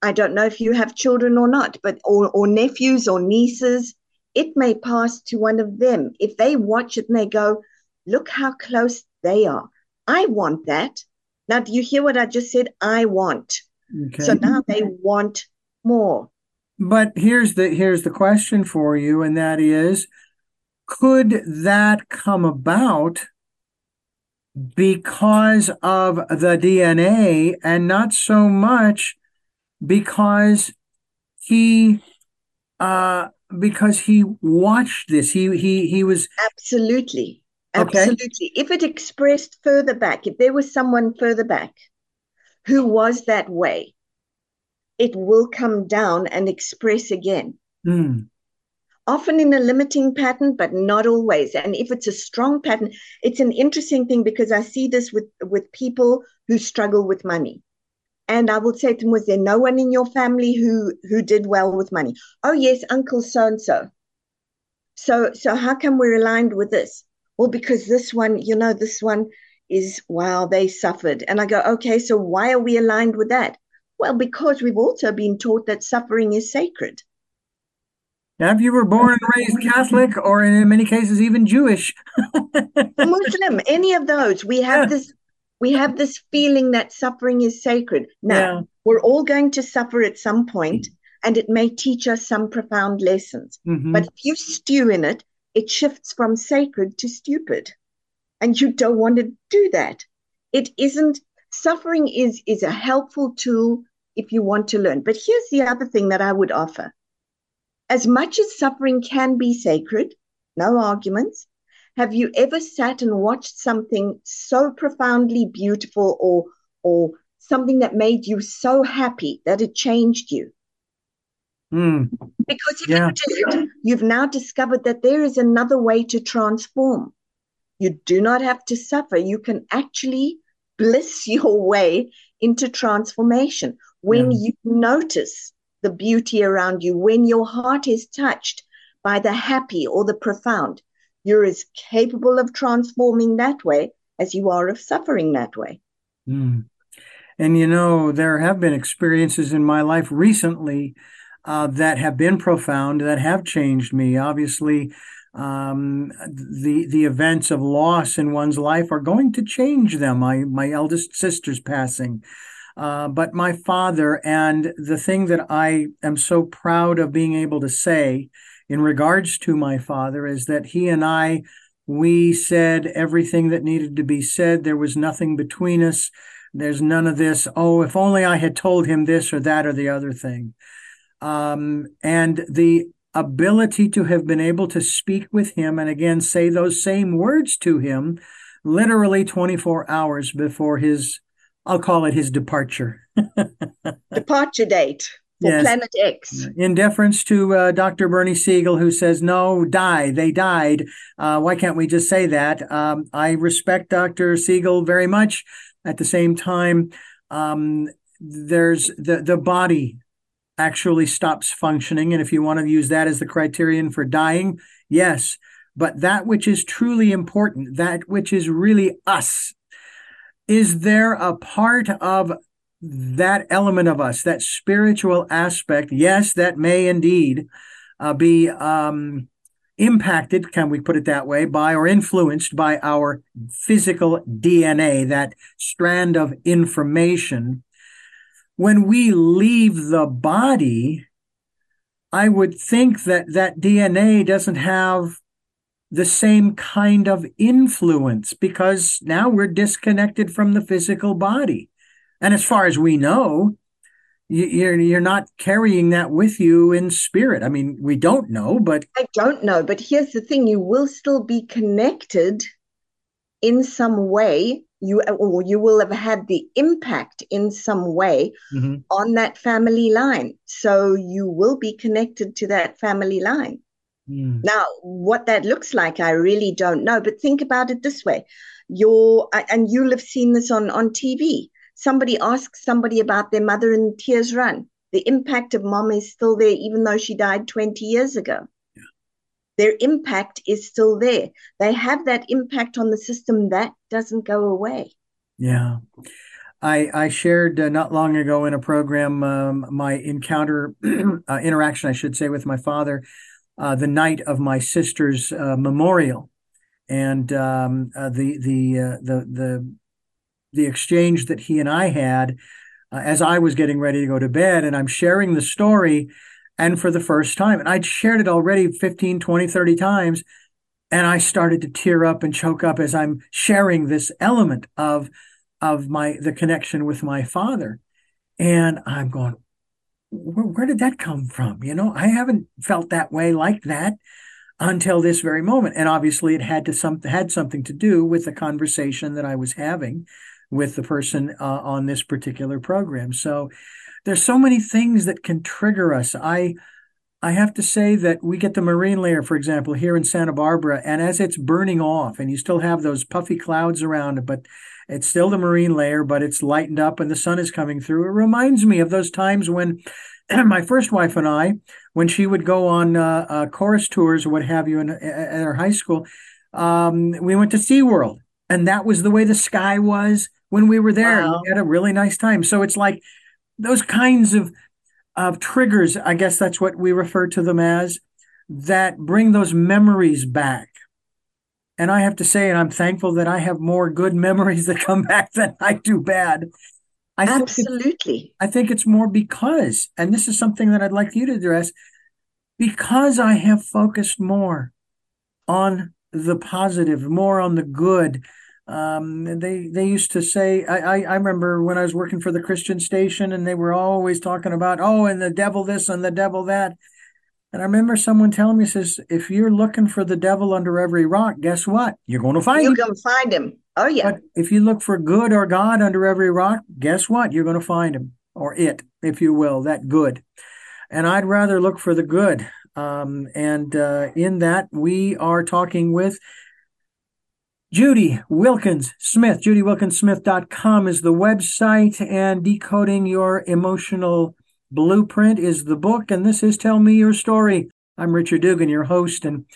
I don't know if you have children or not, but or, or nephews or nieces, it may pass to one of them. If they watch it and they go, look how close they are. I want that. Now, do you hear what I just said? I want. Okay. So now they want more. But here's the here's the question for you, and that is, could that come about because of the DNA and not so much because he uh because he watched this he he he was absolutely absolutely okay. if it expressed further back if there was someone further back who was that way it will come down and express again mm often in a limiting pattern, but not always. And if it's a strong pattern, it's an interesting thing because I see this with, with people who struggle with money. And I will say to them, was there no one in your family who who did well with money? Oh yes, Uncle so and so. So so how come we're aligned with this? Well, because this one, you know, this one is wow, they suffered. And I go, okay, so why are we aligned with that? Well, because we've also been taught that suffering is sacred. Now, if you were born and raised Catholic, or in many cases even Jewish, Muslim, any of those, we have yeah. this we have this feeling that suffering is sacred. Now, yeah. we're all going to suffer at some point, and it may teach us some profound lessons. Mm-hmm. But if you stew in it, it shifts from sacred to stupid. And you don't want to do that. It isn't suffering is is a helpful tool if you want to learn. But here's the other thing that I would offer. As much as suffering can be sacred, no arguments, have you ever sat and watched something so profoundly beautiful or or something that made you so happy that it changed you? Mm. Because if yeah. you did, you've now discovered that there is another way to transform. You do not have to suffer. You can actually bliss your way into transformation when yeah. you notice the beauty around you, when your heart is touched by the happy or the profound, you're as capable of transforming that way as you are of suffering that way. Mm. And you know, there have been experiences in my life recently uh, that have been profound, that have changed me. Obviously, um, the the events of loss in one's life are going to change them. My my eldest sister's passing, uh, but my father, and the thing that I am so proud of being able to say in regards to my father is that he and I, we said everything that needed to be said. There was nothing between us. There's none of this, oh, if only I had told him this or that or the other thing. Um, and the ability to have been able to speak with him and again say those same words to him literally 24 hours before his I'll call it his departure. departure date for yes. Planet X. In deference to uh, Dr. Bernie Siegel, who says, no, die, they died. Uh, why can't we just say that? Um, I respect Dr. Siegel very much. At the same time, um, there's the, the body actually stops functioning. And if you want to use that as the criterion for dying, yes. But that which is truly important, that which is really us, is there a part of that element of us, that spiritual aspect? Yes, that may indeed uh, be um, impacted, can we put it that way, by or influenced by our physical DNA, that strand of information. When we leave the body, I would think that that DNA doesn't have the same kind of influence because now we're disconnected from the physical body. And as far as we know, you're you're not carrying that with you in spirit. I mean, we don't know, but I don't know. But here's the thing: you will still be connected in some way. You or you will have had the impact in some way mm-hmm. on that family line. So you will be connected to that family line. Mm. Now, what that looks like, I really don't know. But think about it this way: your and you'll have seen this on on TV. Somebody asks somebody about their mother, and tears run. The impact of mom is still there, even though she died twenty years ago. Yeah. Their impact is still there. They have that impact on the system that doesn't go away. Yeah. I, I shared uh, not long ago in a program um, my encounter, uh, interaction, I should say, with my father uh, the night of my sister's uh, memorial, and um, uh, the the uh, the the the exchange that he and I had uh, as I was getting ready to go to bed, and I'm sharing the story, and for the first time, and I'd shared it already 15, 20, 30 times, and I started to tear up and choke up as I'm sharing this element of of my the connection with my father. And i'm going where, where, did that come from? You know i haven't felt that way like that until this very moment. And obviously it had to some had something to do with the conversation that i was having with the person uh, on this particular program. So there's so many things that can trigger us. I I have to say that we get the marine layer, for example, here in Santa Barbara, and as it's burning off, and you still have those puffy clouds around it, but it's still the marine layer, but it's lightened up and the sun is coming through. It reminds me of those times when my first wife and I, when she would go on uh, uh, chorus tours or what have you in, at our high school, um, we went to SeaWorld, and that was the way the sky was when we were there. Wow. We had a really nice time. So it's like those kinds of of triggers, I guess that's what we refer to them as, that bring those memories back. And I have to say, and I'm thankful that I have more good memories that come back than I do bad. I Absolutely. Think I think it's more because, and this is something that I'd like you to address, because I have focused more on the positive, more on the good, um, they they used to say I, I, I remember when I was working for the Christian station and they were always talking about oh and the devil this and the devil that. And I remember someone telling me says if you're looking for the devil under every rock guess what? You're going to find you're him. you're going to find him. Oh yeah. But if you look for good or God under every rock guess what? You're going to find him or it if you will that good. And I'd rather look for the good. Um, and uh, in that we are talking with Judy Wilkins Smith. JudyWilkinsSmith.com is the website, and Decoding Your Emotional Blueprint is the book. And this is Tell Me Your Story. I'm Richard Dugan, your host, and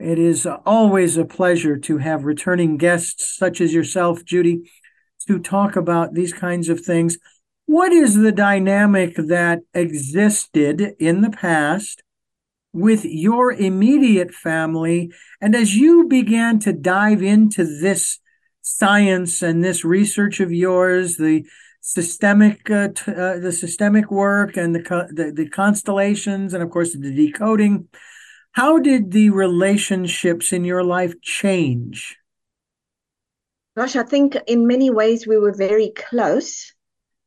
it is always a pleasure to have returning guests such as yourself, Judy, to talk about these kinds of things. What is the dynamic that existed in the past with your immediate family. And as you began to dive into this science and this research of yours, the systemic, uh, t- uh, the systemic work and the, co- the the constellations, and of course the decoding, how did the relationships in your life change? Gosh, I think in many ways we were very close.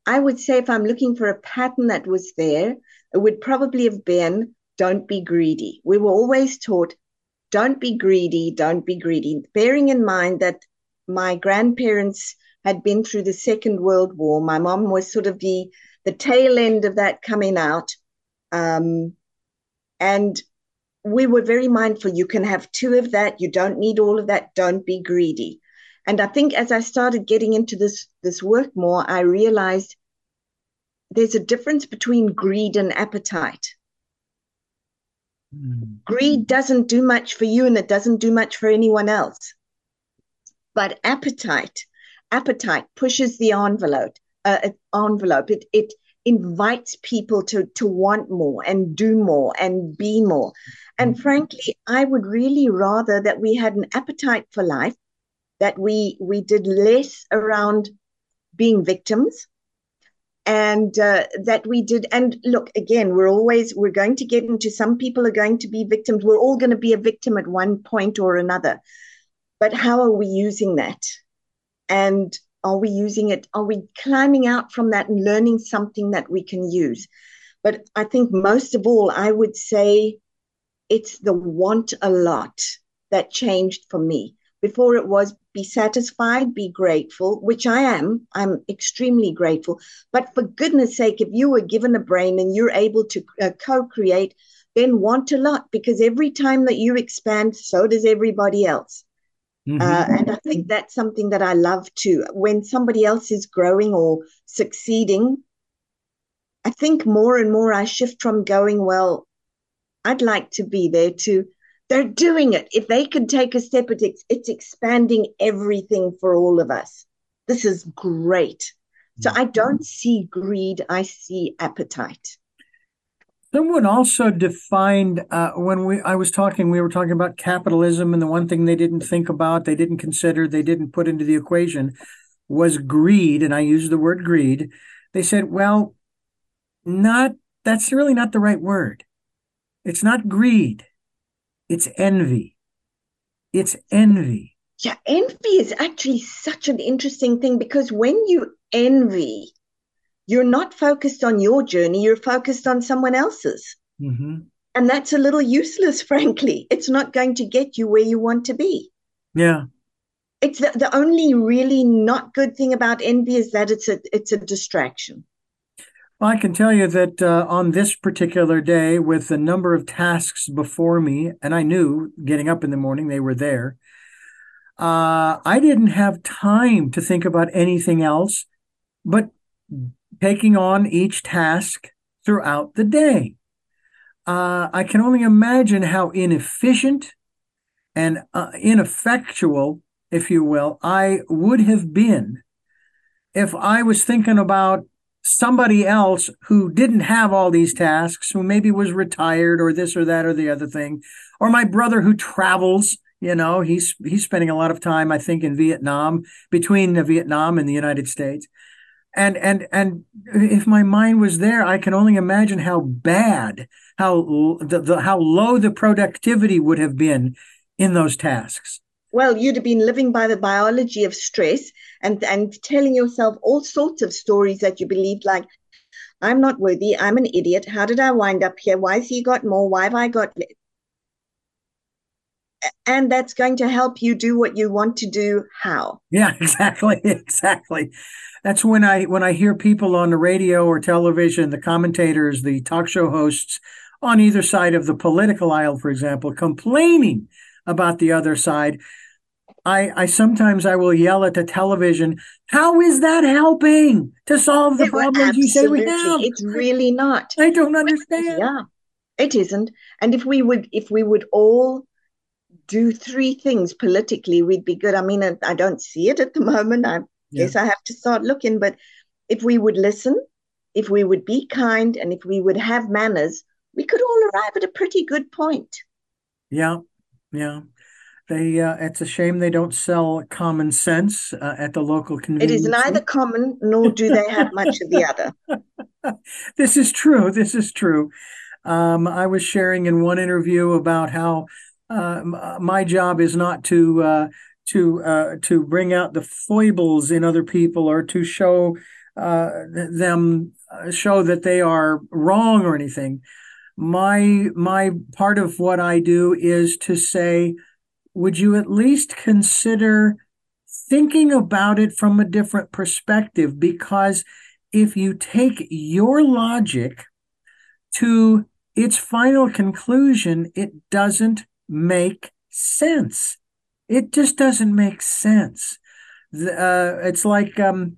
I would say if I'm looking for a pattern that was there, it would probably have been don't be greedy. We were always taught, don't be greedy, don't be greedy, bearing in mind that my grandparents had been through the Second World War. My mom was sort of the, the tail end of that coming out. Um, and we were very mindful you can have two of that, you don't need all of that, don't be greedy. And I think as I started getting into this, this work more, I realized there's a difference between greed and appetite. Mm. Greed doesn't do much for you and it doesn't do much for anyone else. But appetite, appetite pushes the envelope. Uh, envelope. It it invites people to to want more and do more and be more. And mm. frankly, I would really rather that we had an appetite for life, that we we did less around being victims and uh, that we did and look again we're always we're going to get into some people are going to be victims. We're all going to be a victim at one point or another. But how are we using that? And are we using it are we climbing out from that and learning something that we can use? But i think most of all i would say it's the want a lot that changed for me before it was be satisfied, be grateful, which I am. I'm extremely grateful. But for goodness sake, if you were given a brain and you're able to uh, co create then want a lot because every time that you expand, so does everybody else. Mm-hmm. Uh, and I think that's something that I love too. When somebody else is growing or succeeding, I think more and more I shift from going, well, I'd like to be there to, they're doing it. If they could take a step, it's, it's expanding everything for all of us. This is great. So I don't see greed, I see appetite. Someone also defined uh, when we I was talking, we were talking about capitalism, and the one thing they didn't think about, they didn't consider, they didn't put into the equation was greed, and I use the word greed. They said, well, not that's really not the right word. It's not greed. It's envy. It's envy. Yeah, envy is actually such an interesting thing because when you envy, you're not focused on your journey, you're focused on someone else's. Mm-hmm. And that's a little useless, frankly. It's not going to get you where you want to be. Yeah. It's the, the only really not good thing about envy is that it's a it's a distraction. Well, I can tell you that uh, on this particular day, with the number of tasks before me, and I knew getting up in the morning they were there, uh, I didn't have time to think about anything else but taking on each task throughout the day. Uh, I can only imagine how inefficient and uh, ineffectual, if you will, I would have been if I was thinking about somebody else who didn't have all these tasks, who maybe was retired or this or that or the other thing, or my brother who travels. You know, he's he's spending a lot of time, I think, in Vietnam, between the Vietnam and the United States and and and if my mind was there i can only imagine how bad how the, the how low the productivity would have been in those tasks well you'd have been living by the biology of stress and and telling yourself all sorts of stories that you believed like i'm not worthy i'm an idiot how did i wind up here? Why has he got more? Why have i got less? and that's going to help you do what you want to do how. Yeah exactly exactly. That's when I when I hear people on the radio or television, the commentators, the talk show hosts on either side of the political aisle, for example, complaining about the other side. I, I sometimes I will yell at the television, how is that helping to solve the problems you say we have? It's really not. I don't understand. Yeah, it isn't. And if we would if we would all do three things politically, we'd be good. I mean, I don't see it at the moment. I yeah. Yes, I have to start looking. But if we would listen, if we would be kind, and if we would have manners, we could all arrive at a pretty good point. Yeah, yeah. They, uh, it's a shame they don't sell common sense uh, at the local convenience. It is neither common nor do they have much of the other. this is true. This is true. Um, I was sharing in one interview about how uh, my job is not to uh, to uh, to bring out the foibles in other people or to show uh, them uh, show that they are wrong or anything. My my part of what I do is to say, would you at least consider thinking about it from a different perspective? Because if you take your logic to its final conclusion, it doesn't make sense. It just doesn't make sense. Uh, it's like um,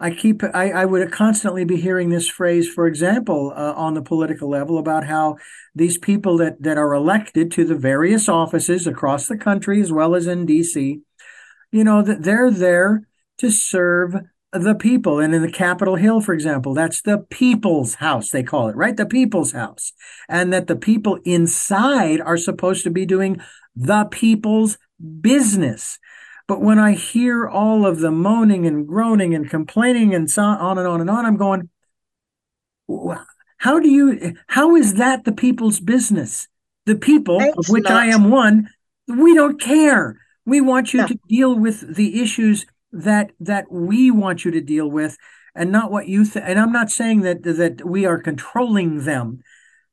I keep I, I would constantly be hearing this phrase, for example, uh, on the political level about how these people that that are elected to the various offices across the country as well as in DC, you know, that they're there to serve the people. And in the Capitol Hill, for example, that's the people's house, they call it, right? The people's house. And that the people inside are supposed to be doing the people's business. But when I hear all of the moaning and groaning and complaining and so on and on and on, I'm going, how do you, how is that the people's business? The people, it's of which not. I am one, we don't care. We want you to deal with the issues that that we want you to deal with, and not what you think. And I'm not saying that that we are controlling them,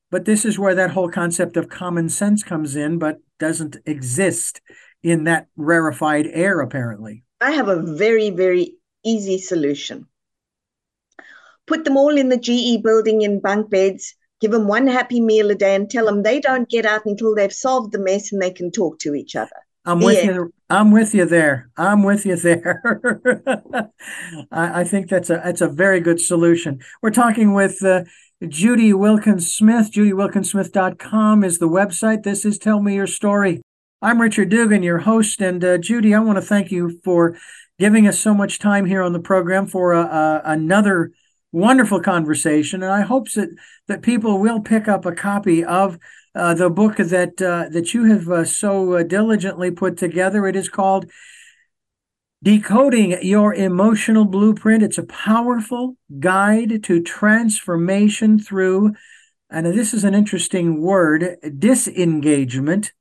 but this is where that whole concept of common sense comes in, but doesn't exist in that rarefied air, apparently. I have a very, very easy solution. Put them all in the GE building in bunk beds, Give them one happy meal a day and tell them they don't get out until they've solved the mess and they can talk to each other. I'm with you. I'm with you there. I'm with you there. I, I, think that's a that's a very good solution. We're talking with uh, Judy Wilkins Smith. JudyWilkinsSmith.com is the website. This is Tell Me Your Story. I'm Richard Dugan, your host, and uh, Judy, I want to thank you for giving us so much time here on the program for a, a, another wonderful conversation. And I hope that that people will pick up a copy of uh, the book that uh, that you have uh, so uh, diligently put together. It is called Decoding Your Emotional Blueprint. It's a powerful guide to transformation through, and this is an interesting word, disengagement,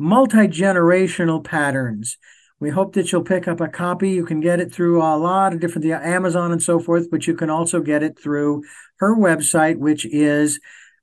multi generational patterns. We hope that you'll pick up a copy. You can get it through a lot of different Amazon and so forth, but you can also get it through her website, which is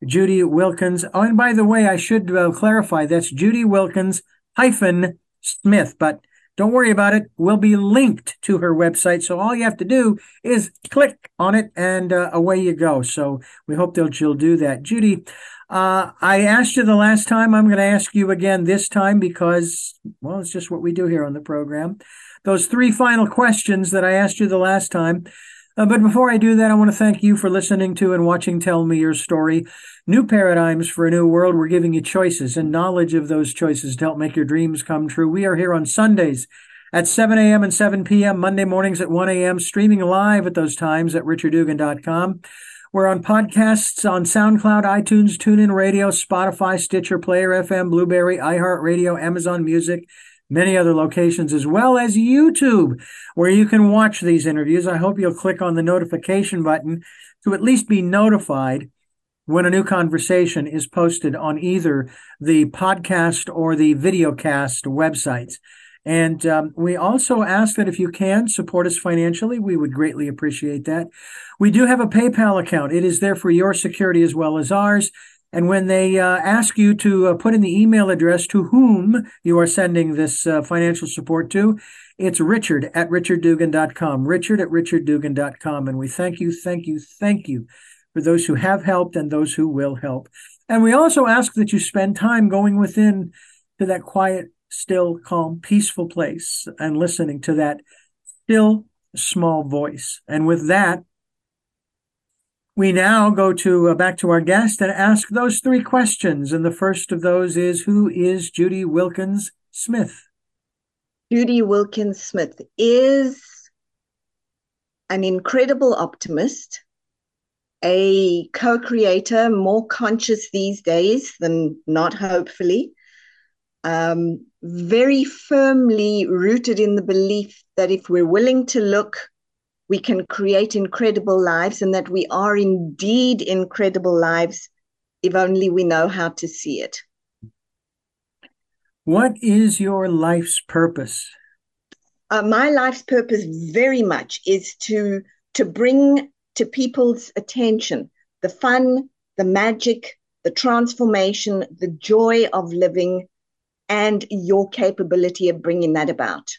Judy Wilkins. Oh, and by the way, I should uh, clarify that's Judy Wilkins hyphen Smith, but don't worry about it. We'll be linked to her website. So all you have to do is click on it and uh, away you go. So we hope that you'll do that. Judy, uh, I asked you the last time. I'm going to ask you again this time because, well, it's just what we do here on the program. Those three final questions that I asked you the last time. Uh, but before I do that, I want to thank you for listening to and watching Tell Me Your Story. New paradigms for a new world. We're giving you choices and knowledge of those choices to help make your dreams come true. We are here on Sundays at 7 a.m. and 7 p.m., Monday mornings at 1 a.m., streaming live at those times at richarddugan.com. We're on podcasts on SoundCloud, iTunes, TuneIn Radio, Spotify, Stitcher, Player FM, Blubrry, iHeartRadio, Amazon Music, many other locations, as well as YouTube, where you can watch these interviews. I hope you'll click on the notification button to at least be notified when a new conversation is posted on either the podcast or the videocast websites. And um, we also ask that if you can support us financially, we would greatly appreciate that. We do have a PayPal account. It is there for your security as well as ours. And when they uh, ask you to uh, put in the email address to whom you are sending this uh, financial support to, it's richard at richarddugan.com. Richard at richarddugan.com. And we thank you, thank you, thank you for those who have helped and those who will help. And we also ask that you spend time going within to that quiet, still, calm, peaceful place and listening to that still, small voice. And with that, we now go to uh, back to our guest and ask those three questions. And the first of those is Who is Judy Wilkins Smith? Judy Wilkins Smith is an incredible optimist, a co creator, more conscious these days than not, hopefully. Um, very firmly rooted in the belief that if we're willing to look we can create incredible lives and that we are indeed incredible lives if only we know how to see it. What is your life's purpose? Uh, my life's purpose very much is to to bring to people's attention the fun, the magic, the transformation, the joy of living, and your capability of bringing that about.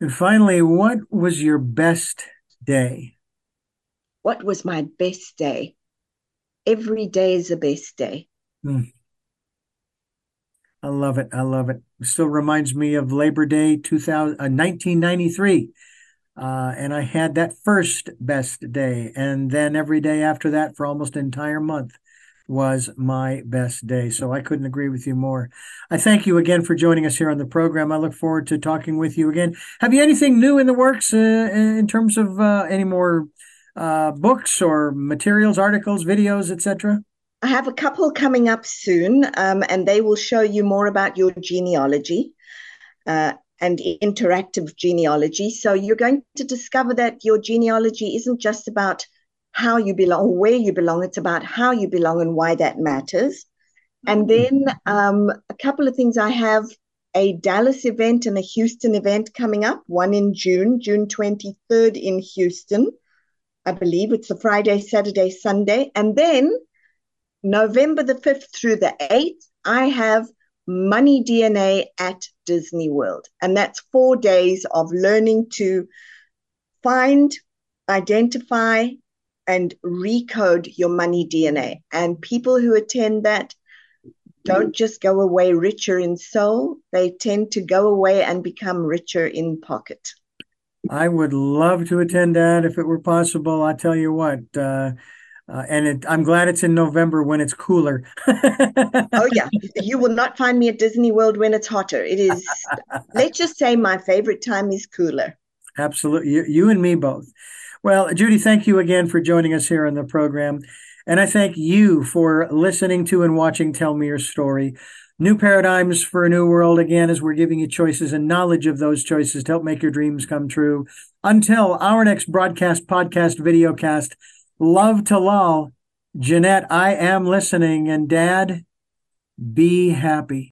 And finally, what was your best day? What was my best day? Every day is a best day. Mm. I love it. I love it. it. Still reminds me of Labor Day 2000, uh, 1993. Uh, and I had that first best day. And then every day after that for almost an entire month was my best day. So I couldn't agree with you more. I thank you again for joining us here on the program. I look forward to talking with you again. Have you anything new in the works uh, in terms of uh, any more uh, books or materials, articles, videos, etc.? I have a couple coming up soon, um, and they will show you more about your genealogy. Uh, and interactive genealogy. So you're going to discover that your genealogy isn't just about how you belong where you belong. It's about how you belong and why that matters. And mm-hmm. then um, a couple of things I have a Dallas event and a Houston event coming up, one in June, June 23rd in Houston. I believe it's a Friday, Saturday, Sunday. And then November the 5th through the 8th, I have Money DNA at Disney World. And that's four days of learning to find, identify, and recode your money DNA. And people who attend that don't just go away richer in soul, they tend to go away and become richer in pocket. I would love to attend that if it were possible. I tell you what, uh, uh, and it, I'm glad it's in November when it's cooler. oh yeah, you will not find me at Disney World when it's hotter. It is. let's just say my favorite time is cooler. Absolutely, you, you and me both. Well, Judy, thank you again for joining us here on the program. And I thank you for listening to and watching Tell Me Your Story. New paradigms for a new world, again, as we're giving you choices and knowledge of those choices to help make your dreams come true. Until our next broadcast, podcast, video cast, love to Lal. Jeanette, I am listening. And Dad, be happy.